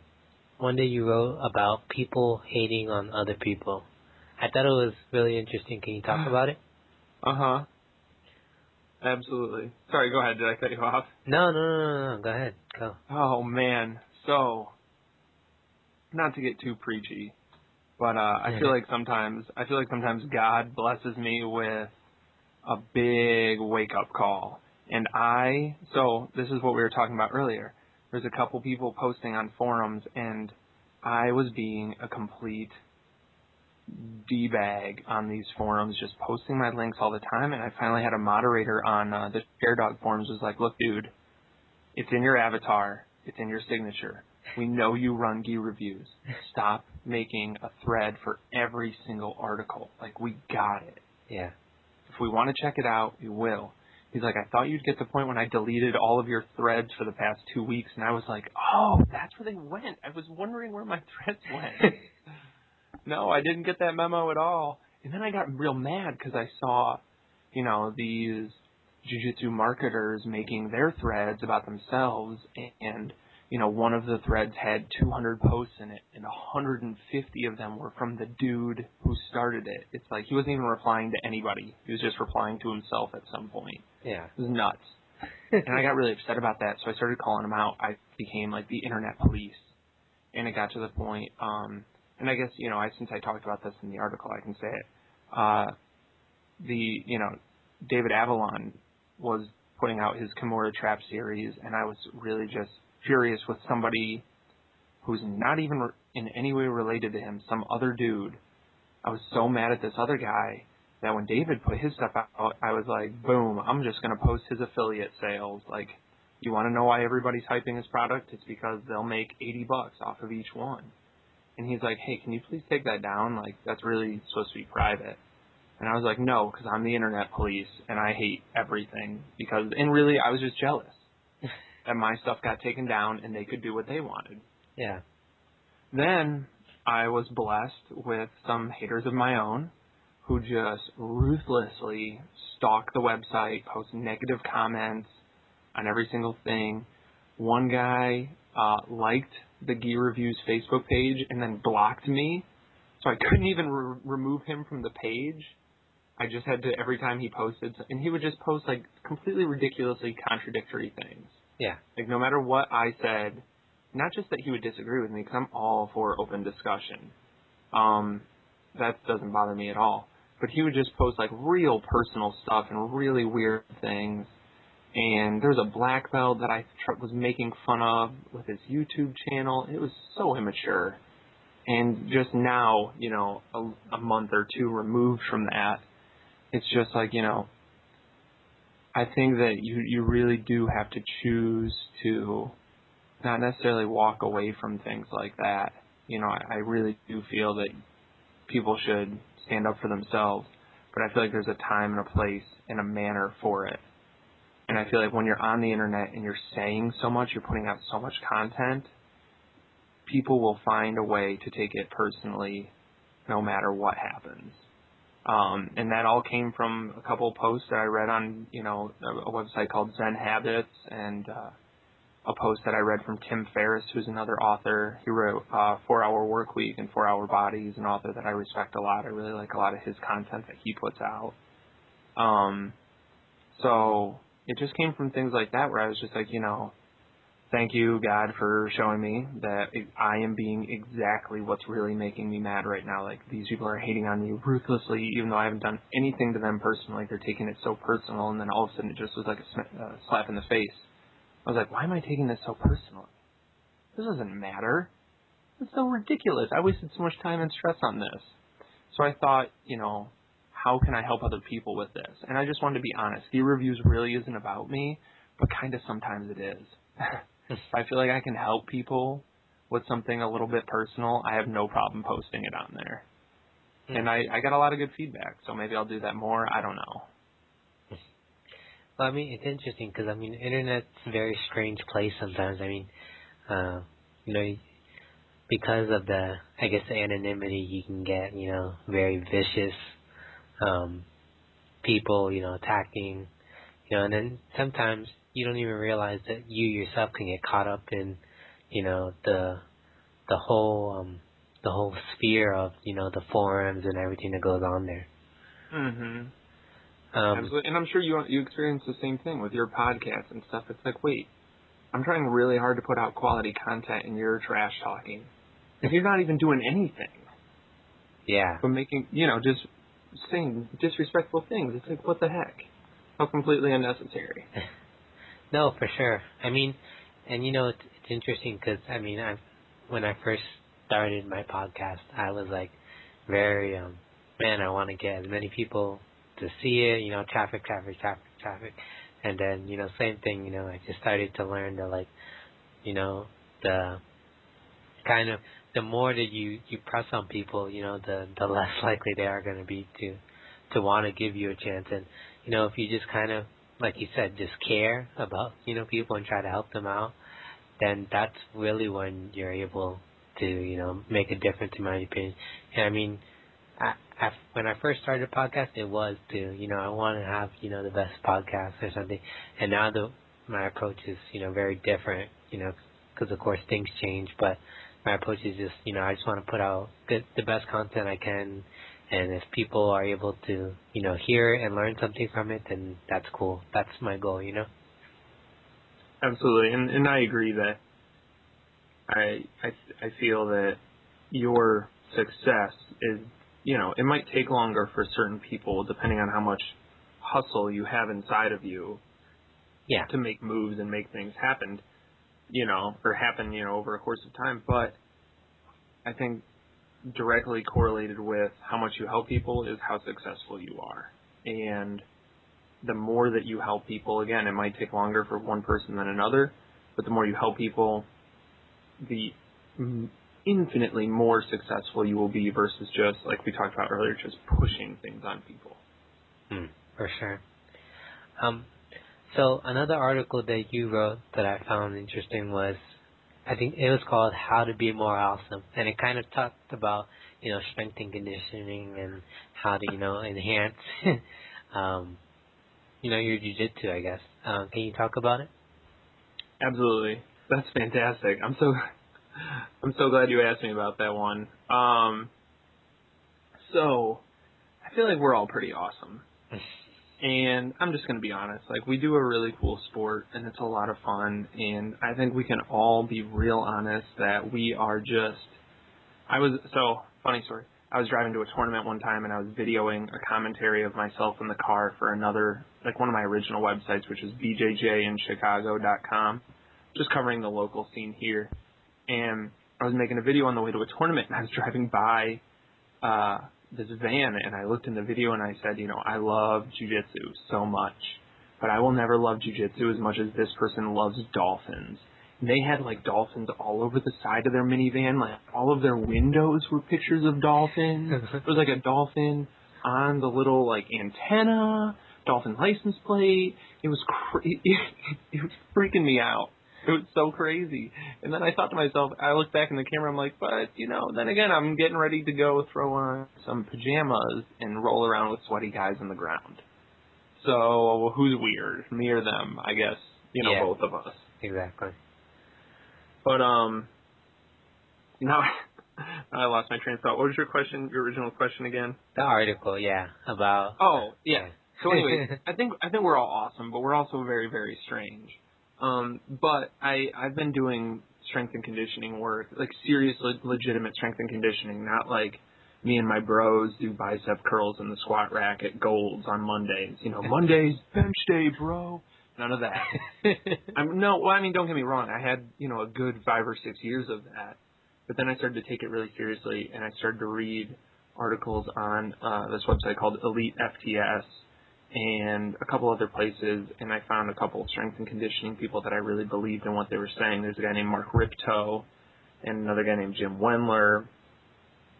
one that you wrote about people hating on other people. I thought it was really interesting. Can you talk (sighs) about it? Uh huh. Absolutely. Sorry, go ahead. Did I cut you off? No, no, no, no, no. Go ahead. Go. Oh man. So not to get too preachy, but uh, I feel like sometimes I feel like sometimes God blesses me with a big wake up call. And I so this is what we were talking about earlier. There's a couple people posting on forums and I was being a complete D bag on these forums, just posting my links all the time. And I finally had a moderator on uh, the Sherdog forums was like, "Look, dude, it's in your avatar, it's in your signature. We know you run gi reviews. Stop making a thread for every single article. Like we got it. Yeah. If we want to check it out, we will. He's like, I thought you'd get the point when I deleted all of your threads for the past two weeks, and I was like, oh, that's where they went. I was wondering where my (laughs) threads went. (laughs) no, I didn't get that memo at all. And then I got real mad because I saw, you know, these jujitsu marketers making their threads about themselves and you know, one of the threads had 200 posts in it, and 150 of them were from the dude who started it. It's like he wasn't even replying to anybody; he was just replying to himself at some point. Yeah, it was nuts. and I got really upset about that, so I started calling him out. I became like the internet police, and it got to the point. Um, and I guess you know, I since I talked about this in the article, I can say it. Uh, the you know, David Avellan was putting out his Kimura Trap series, and I was really just furious with somebody who's not even in any way related to him, some other dude. I was so mad at this other guy that when David put his stuff out, I was like, boom, I'm just going to post his affiliate sales. Like, you want to know why everybody's hyping his product? It's because they'll make 80 bucks off of each one. And he's like, hey, can you please take that down? Like, that's really supposed to be private. And I was like, no, because I'm the internet police and I hate everything. Because, and really, I was just jealous that my stuff got taken down and they could do what they wanted. Yeah. Then I was blessed with some haters of my own who just ruthlessly stalk the website, post negative comments on every single thing. one guy uh, liked the Gi Reviews Facebook page and then blocked me, so I couldn't even re- remove him from the page. I just had to every time he posted, and he would just post like completely ridiculously contradictory things. Yeah. Like no matter what I said, not just that he would disagree with me, because I'm all for open discussion. Um, that doesn't bother me at all. But he would just post like real personal stuff and really weird things. And there was a black belt that I tr- was making fun of with his YouTube channel. It was so immature. And just now, you know, a, a month or two removed from that, it's just like, you know, I think that you, you really do have to choose to not necessarily walk away from things like that. You know, I, I really do feel that people should stand up for themselves, but I feel like there's a time and a place and a manner for it. And I feel like when you're on the internet and you're saying so much, you're putting out so much content, people will find a way to take it personally no matter what happens. Um, and that all came from a couple of posts that I read on, you know, a, a website called Zen Habits and uh, a post that I read from Tim Ferriss, who's another author. He wrote uh, Four Hour Work Week and Four Hour Body. He's an author that I respect a lot. I really like a lot of his content that he puts out. Um, so it just came from things like that where I was just like, you know, thank you, God, for showing me that I am being exactly what's really making me mad right now. Like, these people are hating on me ruthlessly, even though I haven't done anything to them personally. They're taking it so personal, and then all of a sudden it just was like a uh, slap in the face. I was like, why am I taking this so personally? This doesn't matter. It's so ridiculous. I wasted so much time and stress on this. So I thought, you know, how can I help other people with this? And I just wanted to be honest. The reviews really isn't about me, but kind of sometimes it is. (laughs) (laughs) I feel like I can help people with something a little bit personal, I have no problem posting it on there. Mm. And I, I got a lot of good feedback, so maybe I'll do that more. I don't know. (laughs) Well, I mean, it's interesting because I mean, internet's a very strange place sometimes. I mean, uh, you know, because of the, I guess, the anonymity, you can get, you know, very vicious um, people, you know, attacking, you know, and then sometimes you don't even realize that you yourself can get caught up in, you know, the the whole um the whole sphere of, you know, the forums and everything that goes on there. Mhm. Um, Absolutely. And I'm sure you you experience the same thing with your podcast and stuff. It's like, wait, I'm trying really hard to put out quality content and you're trash talking. And you're not even doing anything. Yeah. But making, you know, just saying disrespectful things. It's like, what the heck? How completely unnecessary. (laughs) No, for sure. I mean, and you know, it's, it's interesting because I mean, I when I first started my podcast, I was like very, um, man, I want to get as many people to see it. You know, traffic, traffic, traffic, traffic, and then you know, same thing. You know, I just started to learn that like, you know, the kind of the more that you you press on people, you know, the the less (laughs) likely they are going to be to to want to give you a chance. And you know, if you just kind of like you said, just care about you know people and try to help them out, then that's really when you're able to you know make a difference in my opinion. And I mean, I, I when I first started podcast, it was to you know I want to have you know the best podcast or something, and now the my approach is you know very different, you know, because of course things change, but my approach is just you know I just want to put out good, the best content I can and if people are able to you know hear and learn something from it then that's cool. That's my goal you know? Absolutely. And and i agree that i i i feel that your success is you know it might take longer for certain people depending on how much hustle you have inside of you yeah. to make moves and make things happen you know or happen you know over a course of time. But i think directly correlated with how much you help people is how successful you are. And the more that you help people, again, it might take longer for one person than another, but the more you help people, the infinitely more successful you will be versus just, like we talked about earlier, just pushing things on people. Hmm, for sure. Um, so another article that you wrote that I found interesting was I think it was called How to Be More Awesome, and it kind of talked about you know strength and conditioning and how to you know enhance (laughs) um, you know your jujitsu. I guess. Um, can you talk about it? Absolutely. That's fantastic. I'm so (laughs) I'm so glad you asked me about that one. Um, so I feel like we're all pretty awesome. (laughs) And I'm just going to be honest. Like, we do a really cool sport, and it's a lot of fun. And I think we can all be real honest that we are just. I was. So, funny story. I was driving to a tournament one time, and I was videoing a commentary of myself in the car for another, like one of my original websites, which is bjjinchicago.com, just covering the local scene here. And I was making a video on the way to a tournament, and I was driving by uh, this van and I looked in the video and I said, you know, I love jujitsu so much, but I will never love jujitsu as much as this person loves dolphins. And they had like dolphins all over the side of their minivan, like all of their windows were pictures of dolphins. (laughs) there was like a dolphin on the little like antenna, dolphin license plate. It was cra- (laughs) it, it was freaking me out. (laughs) It was so crazy. And then I thought to myself, I looked back in the camera, I'm like, but, you know, then again, I'm getting ready to go throw on some pajamas and roll around with sweaty guys on the ground. So who's weird, me or them? I guess, you know, Yeah. both of us. Exactly. But, um, now (laughs) I lost my train of thought. What was your question, your original question again? The article, yeah, about. Oh, yeah. So anyway, (laughs) I think I think we're all awesome, but we're also very very strange. Um, but I I've been doing strength and conditioning work, like serious le- legitimate strength and conditioning, not like me and my bros do bicep curls in the squat rack at Golds on Mondays. You know, (laughs) Mondays bench day, bro. None of that. (laughs) I'm no, well, I mean, don't get me wrong. I had you know a good five or six years of that, but then I started to take it really seriously, and I started to read articles on uh, this website called Elite FTS and a couple other places, and I found a couple of strength and conditioning people that I really believed in what they were saying. There's a guy named Mark Rippetoe, and another guy named Jim Wendler.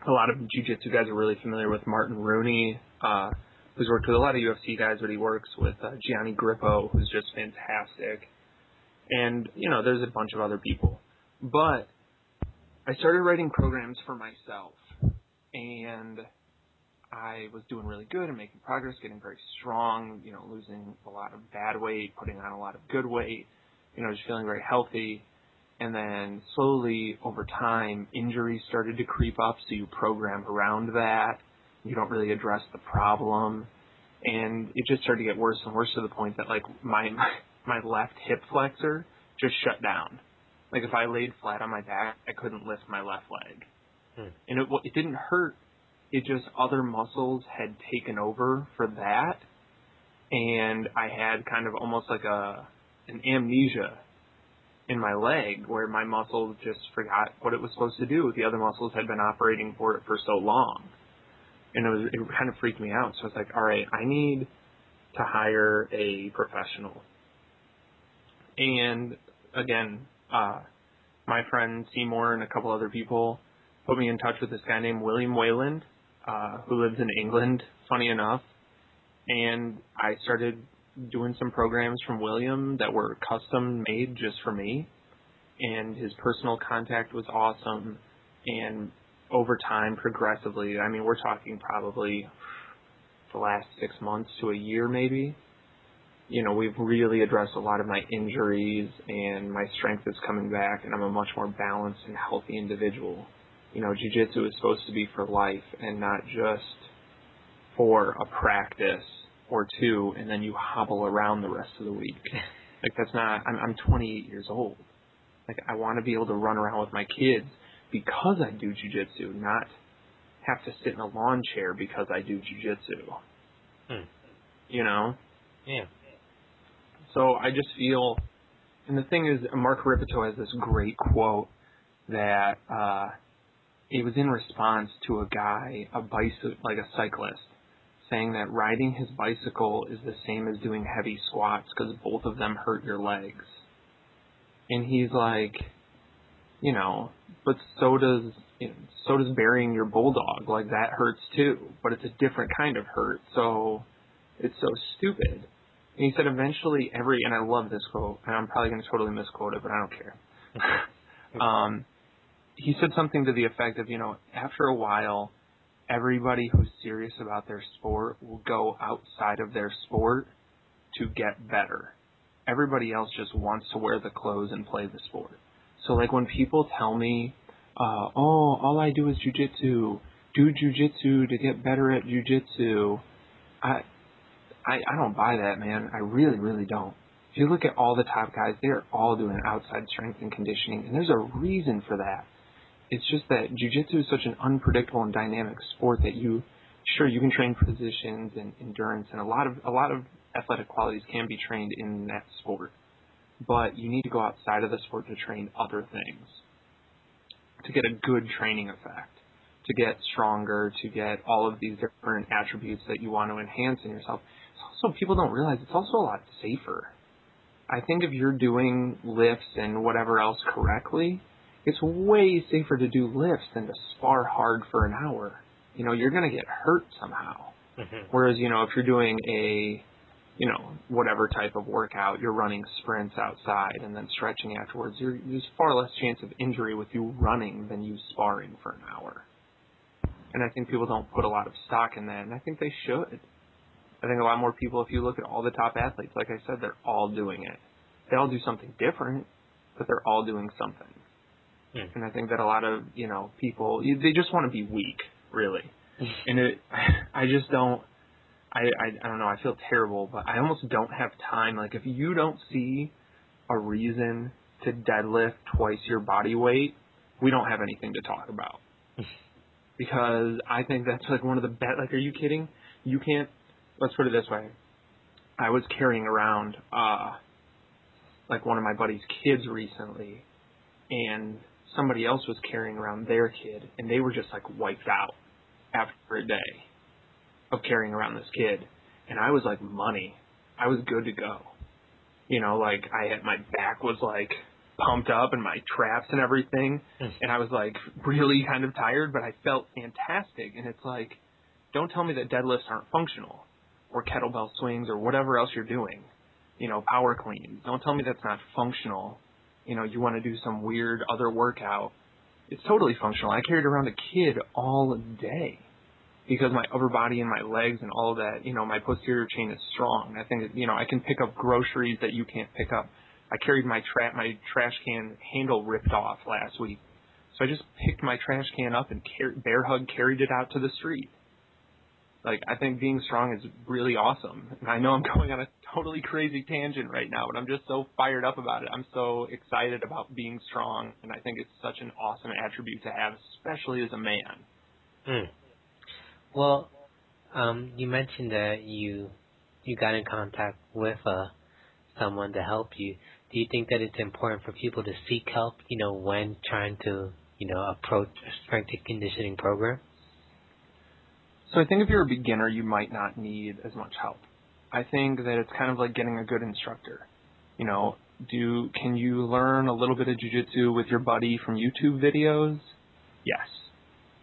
A lot of jiu-jitsu guys are really familiar with Martin Rooney, uh, who's worked with a lot of UFC guys, but he works with uh, Gianni Grippo, who's just fantastic. And, you know, there's a bunch of other people. But I started writing programs for myself, and I was doing really good and making progress, getting very strong, you know, losing a lot of bad weight, putting on a lot of good weight, you know, just feeling very healthy. And then slowly over time, injuries started to creep up, so you program around that. You don't really address the problem. And it just started to get worse and worse to the point that like my my left hip flexor just shut down. Like if I laid flat on my back, I couldn't lift my left leg. Hmm. And it it didn't hurt it just other muscles had taken over for that and I had kind of almost like a an amnesia in my leg where my muscles just forgot what it was supposed to do. The other muscles had been operating for it for so long. And it was it kind of freaked me out. So I was like, all right, I need to hire a professional. And again, uh my friend Seymour and a couple other people put me in touch with this guy named William Wayland uh, who lives in England, funny enough. And I started doing some programs from William that were custom made just for me. And his personal contact was awesome. And over time, progressively, I mean, we're talking probably the last six months to a year maybe. You know, we've really addressed a lot of my injuries and my strength is coming back and I'm a much more balanced and healthy individual you know, jujitsu is supposed to be for life and not just for a practice or two and then you hobble around the rest of the week. (laughs) Like that's not, I'm, I'm 28 years old. Like I want to be able to run around with my kids because I do jujitsu, not have to sit in a lawn chair because I do jujitsu. Hmm. You know? Yeah. So I just feel, and the thing is, Mark Rippetoe has this great quote that, uh, it was in response to a guy, a bicycle, like a cyclist, saying that riding his bicycle is the same as doing heavy squats because both of them hurt your legs. And he's like, you know, but so does you know, so does burying your bulldog. Like that hurts too, but it's a different kind of hurt. So it's so stupid. And he said eventually every and I love this quote, and I'm probably going to totally misquote it, but I don't care. (laughs) um, he said something to the effect of, you know, after a while, everybody who's serious about their sport will go outside of their sport to get better. everybody else just wants to wear the clothes and play the sport. So like when people tell me, uh, oh, all I do is jujitsu, do jujitsu to get better at jujitsu, I, I, I don't buy that, man. I really, really don't. If you look at all the top guys, they are all doing outside strength and conditioning, and there's a reason for that. It's just that jujitsu is such an unpredictable and dynamic sport that you, sure, you can train positions and endurance, and a lot of a lot of athletic qualities can be trained in that sport. But you need to go outside of the sport to train other things to get a good training effect, to get stronger, to get all of these different attributes that you want to enhance in yourself. Also, people don't realize it's also a lot safer. I think if you're doing lifts and whatever else correctly, it's way safer to do lifts than to spar hard for an hour. You know, you're going to get hurt somehow. Mm-hmm. Whereas, you know, if you're doing a, you know, whatever type of workout, you're running sprints outside and then stretching afterwards, you're, there's far less chance of injury with you running than you sparring for an hour. And I think people don't put a lot of stock in that, and I think they should. I think a lot more people, if you look at all the top athletes, like I said, they're all doing it. They all do something different, but they're all doing something. Mm. And I think that a lot of, you know, people, they just want to be weak, really. (laughs) and it, I just don't, I, I, I don't know, I feel terrible, but I almost don't have time. Like, if you don't see a reason to deadlift twice your body weight, we don't have anything to talk about. (laughs) because I think that's like one of the best, like, are you kidding? You can't, let's put it this way. I was carrying around, uh, like one of my buddy's kids recently, and somebody else was carrying around their kid, and they were just like wiped out after a day of carrying around this kid. And I was like money. I was good to go. You know, like I had my back was like pumped up and my traps and everything. Mm. And I was like really kind of tired, but I felt fantastic. And it's like, don't tell me that deadlifts aren't functional or kettlebell swings or whatever else you're doing. You know, power clean. Don't tell me that's not functional. You know, you want to do some weird other workout. It's totally functional. I carried around a kid all day because my upper body and my legs and all of that, you know, my posterior chain is strong. I think, you know, I can pick up groceries that you can't pick up. I carried my tra- my trash can handle ripped off last week. So I just picked my trash can up and car- bear hug carried it out to the street. Like I think being strong is really awesome. And I know I'm (laughs) going on a totally crazy tangent right now, but I'm just so fired up about it. I'm so excited about being strong and I think it's such an awesome attribute to have, especially as a man. Mm. Well, um, you mentioned that you you got in contact with uh, someone to help you. Do you think that it's important for people to seek help, you know, when trying to, you know, approach a strength and conditioning program? So I think if you're a beginner, you might not need as much help. I think that it's kind of like getting a good instructor. You know, do can you learn a little bit of jujitsu with your buddy from YouTube videos? Yes.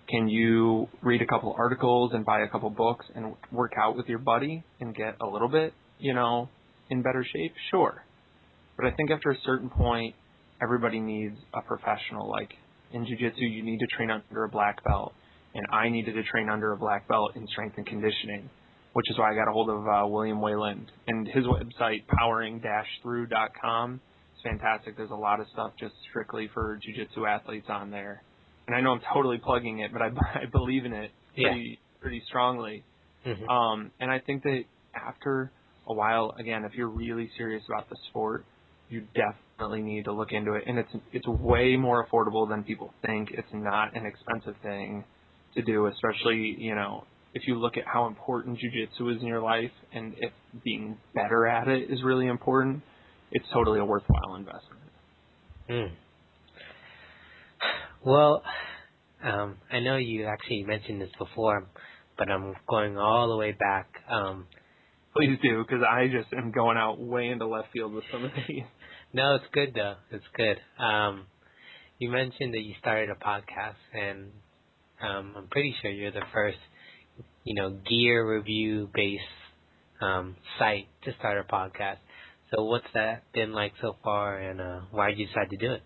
Can you read a couple articles and buy a couple books and work out with your buddy and get a little bit, you know, in better shape? Sure. But I think after a certain point, everybody needs a professional. Like in jiu-jitsu, you need to train under a black belt, and I needed to train under a black belt in strength and conditioning, which is why I got a hold of uh, William Wayland and his website powering-through.com. It's fantastic. There's a lot of stuff just strictly for jiu-jitsu athletes on there and I know I'm totally plugging it, but I, (laughs) I believe in it pretty yeah. pretty strongly. Mm-hmm. Um, and I think that after a while, again, if you're really serious about the sport, you definitely need to look into it. And it's it's way more affordable than people think. It's not an expensive thing to do, especially you know if you look at how important jujitsu is in your life, and if being better at it is really important, it's totally a worthwhile investment. Mm. Well, um, I know you actually mentioned this before, but I'm going all the way back. Um, Please do, because I just am going out way into left field with some of these. (laughs) no, it's good though. It's good. Um, you mentioned that you started a podcast, and um, I'm pretty sure you're the first, you know, gear review based um, site to start a podcast. So, what's that been like so far, and uh, why did you decide to do it?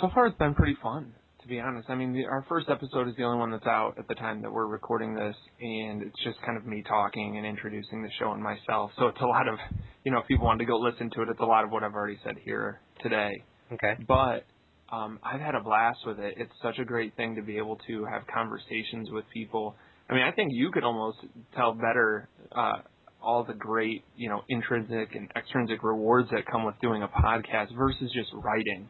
so far it's been pretty fun to be honest. I mean, the, our first episode is the only one that's out at the time that we're recording this, and it's just kind of me talking and introducing the show and myself. So it's a lot of, you know, if people want to go listen to it, it's a lot of what I've already said here today. Okay. But um, I've had a blast with it. It's such a great thing to be able to have conversations with people. I mean, I think you could almost tell better uh, all the great, you know, intrinsic and extrinsic rewards that come with doing a podcast versus just writing.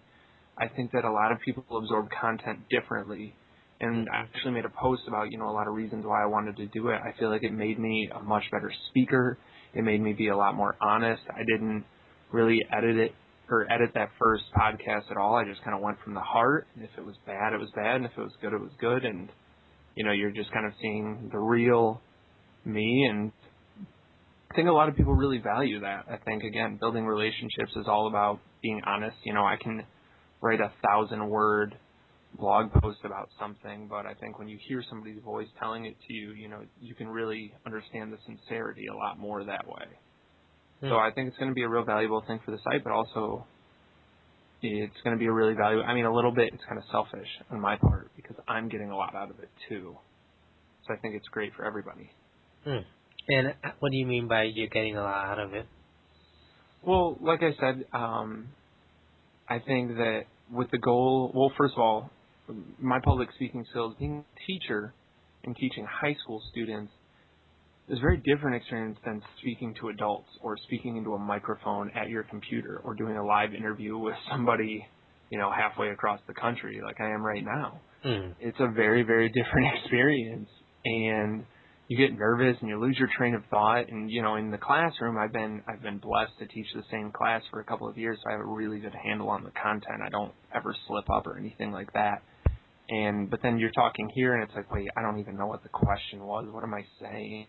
I think that a lot of people absorb content differently. And I actually made a post about, you know, a lot of reasons why I wanted to do it. I feel like it made me a much better speaker. It made me be a lot more honest. I didn't really edit it or edit that first podcast at all. I just kind of went from the heart. And if it was bad, it was bad. And if it was good, it was good. And, you know, you're just kind of seeing the real me. And I think a lot of people really value that. I think, again, building relationships is all about being honest. You know, I can write a thousand word blog post about something, but I think when you hear somebody's voice telling it to you, you know, you can really understand the sincerity a lot more that way. So I think it's going to be a real valuable thing for the site, but also it's going to be a really valuable. I mean, a little bit. It's kind of selfish on my part because I'm getting a lot out of it too. So I think it's great for everybody. Hmm. And what do you mean by you're getting a lot out of it? Well, like I said, um, I think that with the goal, well, first of all, my public speaking skills, being a teacher and teaching high school students is a very different experience than speaking to adults or speaking into a microphone at your computer or doing a live interview with somebody, you know, halfway across the country like I am right now. Mm. It's a very, very (laughs) different experience and you get nervous and you lose your train of thought and you know in the classroom I've been I've been blessed to teach the same class for a couple of years so I have a really good handle on the content. I don't ever slip up or anything like that. And but then you're talking here and it's like wait, I don't even know what the question was. What am I saying?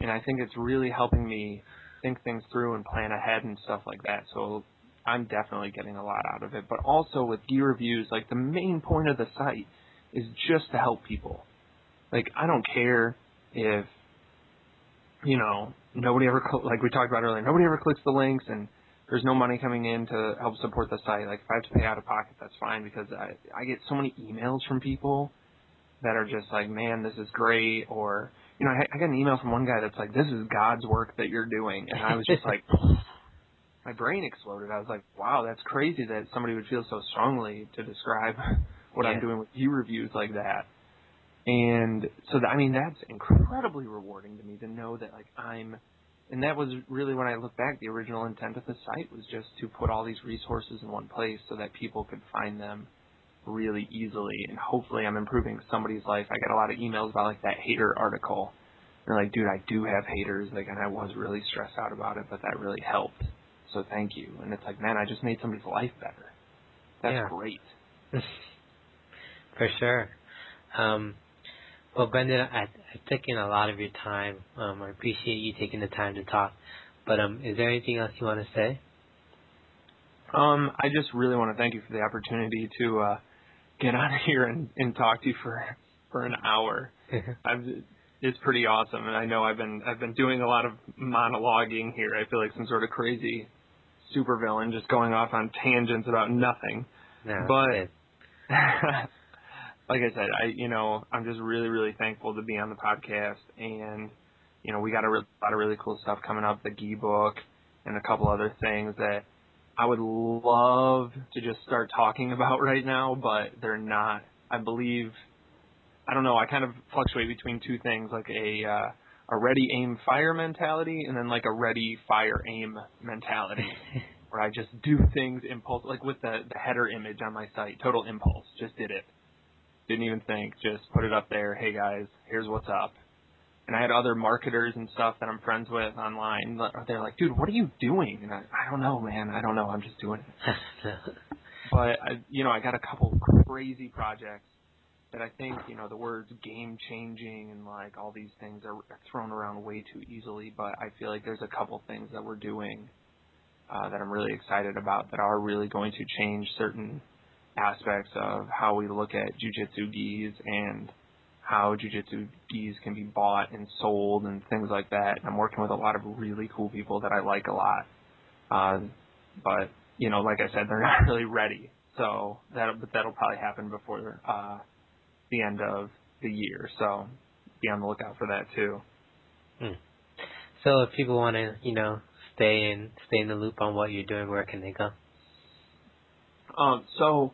And I think it's really helping me think things through and plan ahead and stuff like that. So I'm definitely getting a lot out of it. But also with gi reviews, like the main point of the site is just to help people. Like I don't care if you know nobody ever cl- like we talked about earlier, nobody ever clicks the links and there's no money coming in to help support the site. Like if I have to pay out of pocket, that's fine because I I get so many emails from people that are just like, man, this is great, or you know, I, I got an email from one guy that's like, this is God's work that you're doing, and I was just like. (laughs) My brain exploded. I was like, "Wow, that's crazy that somebody would feel so strongly to describe what yeah. I'm doing with you reviews like that." And so, that, I mean, that's incredibly rewarding to me to know that, like, I'm, and that was really when I look back, the original intent of the site was just to put all these resources in one place so that people could find them really easily. And hopefully, I'm improving somebody's life. I got a lot of emails about, like, that hater article. They're like, dude, I do have haters, like, and I was really stressed out about it, but that really helped. So thank you. And it's like, man, I just made somebody's life better. That's yeah. great. (laughs) For sure. Um, well, Brendan, I, I've taken a lot of your time. Um, I appreciate you taking the time to talk. But um, is there anything else you want to say? Um, I just really want to thank you for the opportunity to uh, get on here and, and talk to you for for an hour. (laughs) I've, it's pretty awesome, and I know I've been I've been doing a lot of monologuing here. I feel like some sort of crazy supervillain just going off on tangents about nothing. No, but (laughs) like I said, I you know I'm just really really thankful to be on the podcast, and you know we got a re- lot of really cool stuff coming up, the Gi book, and a couple other things that I would love to just start talking about right now, but they're not. I believe I don't know. I kind of fluctuate between two things, like a uh, a ready aim fire mentality, and then like a ready fire aim mentality. (laughs) where I just do things impulse, like with the, the header image on my site, total impulse, just did it didn't even think. Just put it up there. Hey guys, here's what's up. And I had other marketers and stuff that I'm friends with online. They're like, dude, what are you doing? And I, I don't know, man. I don't know. I'm just doing it. (laughs) but I, you know, I got a couple crazy projects that I think, you know, the words game changing and like all these things are thrown around way too easily. But I feel like there's a couple things that we're doing uh, that I'm really excited about that are really going to change certain aspects of how we look at jujitsu gis and how jujitsu gis can be bought and sold and things like that. And I'm working with a lot of really cool people that I like a lot. Uh, but you know, like I said, they're (laughs) not really ready. So that but that'll probably happen before uh, the end of the year. So be on the lookout for that too. Hmm. So if people want to, you know, stay in stay in the loop on what you're doing, where can they go? Um, so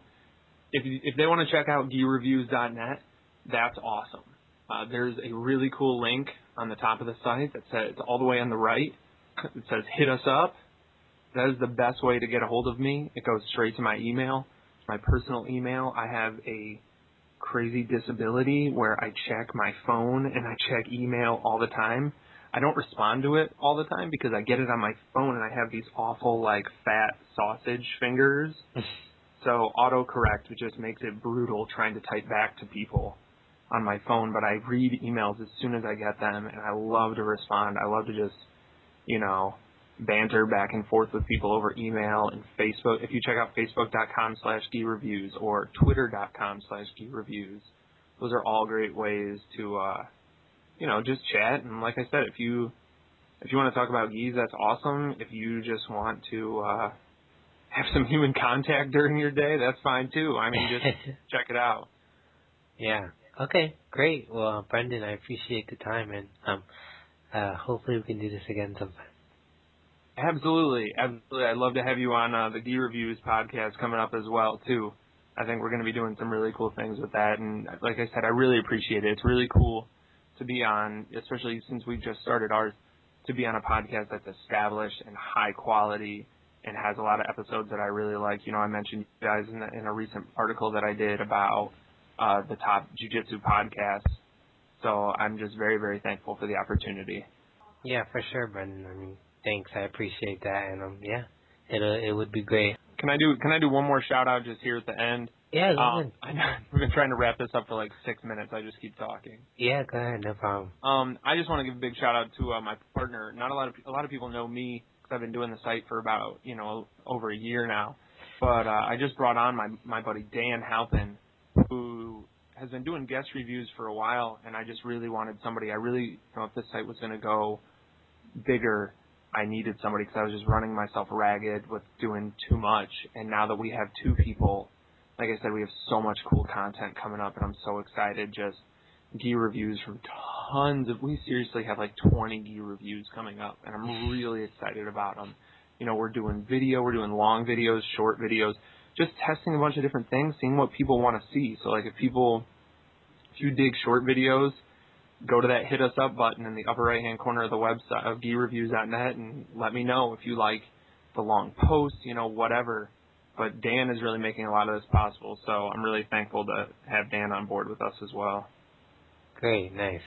if if they want to check out GiReviews.net, that's awesome. Uh, there's a really cool link on the top of the site that says it's all the way on the right. (laughs) It says "Hit us up." That is the best way to get a hold of me. It goes straight to my email, my personal email. I have a crazy disability where I check my phone and I check email all the time. I don't respond to it all the time because I get it on my phone and I have these awful like fat sausage fingers. (laughs) so autocorrect just makes it brutal trying to type back to people on my phone, but I read emails as soon as I get them and I love to respond. I love to just, you know, banter back and forth with people over email and Facebook. If you check out facebook.com slash reviews or twitter.com slash reviews, those are all great ways to, uh, you know, just chat. And like I said, if you, if you want to talk about gis, that's awesome. If you just want to, uh, have some human contact during your day, that's fine too. I mean, just (laughs) check it out. Yeah. Okay, great. Well, Brendan, I appreciate the time, and um, uh, hopefully we can do this again sometime. Absolutely, absolutely. I'd love to have you on uh, the Gi Reviews podcast coming up as well too. I think we're going to be doing some really cool things with that, and like I said, I really appreciate it. It's really cool to be on, especially since we just started ours, to be on a podcast that's established and high quality and has a lot of episodes that I really like. You know, I mentioned you guys in, the, in a recent article that I did about uh, the top jiu-jitsu podcasts. So I'm just very, very thankful for the opportunity. Yeah, for sure, Brendan. I mean, thanks. I appreciate that, and um, yeah, it uh, it would be great. Can I do Can I do one more shout out just here at the end? Yeah, go um, ahead. (laughs) I know we've been trying to wrap this up for like six minutes. I just keep talking. Yeah, go ahead. No problem. Um, I just want to give a big shout out to uh, my partner. Not a lot of a lot of people know me because I've been doing the site for about you know over a year now. But uh, I just brought on my my buddy Dan Halpin, who has been doing guest reviews for a while, and I just really wanted somebody. I really, you know, if this site was going to go bigger, I needed somebody because I was just running myself ragged with doing too much. And now that we have two people, like I said, we have so much cool content coming up, and I'm so excited. Just gi reviews from tons of. We seriously have like 20 gi reviews coming up, and I'm really excited about them. You know, we're doing video, we're doing long videos, short videos just testing a bunch of different things, seeing what people want to see. So like if people, if you dig short videos, go to that hit us up button in the upper right hand corner of the website of GiReviews.net and let me know if you like the long posts, you know, whatever. But Dan is really making a lot of this possible, so I'm really thankful to have Dan on board with us as well. Great, nice.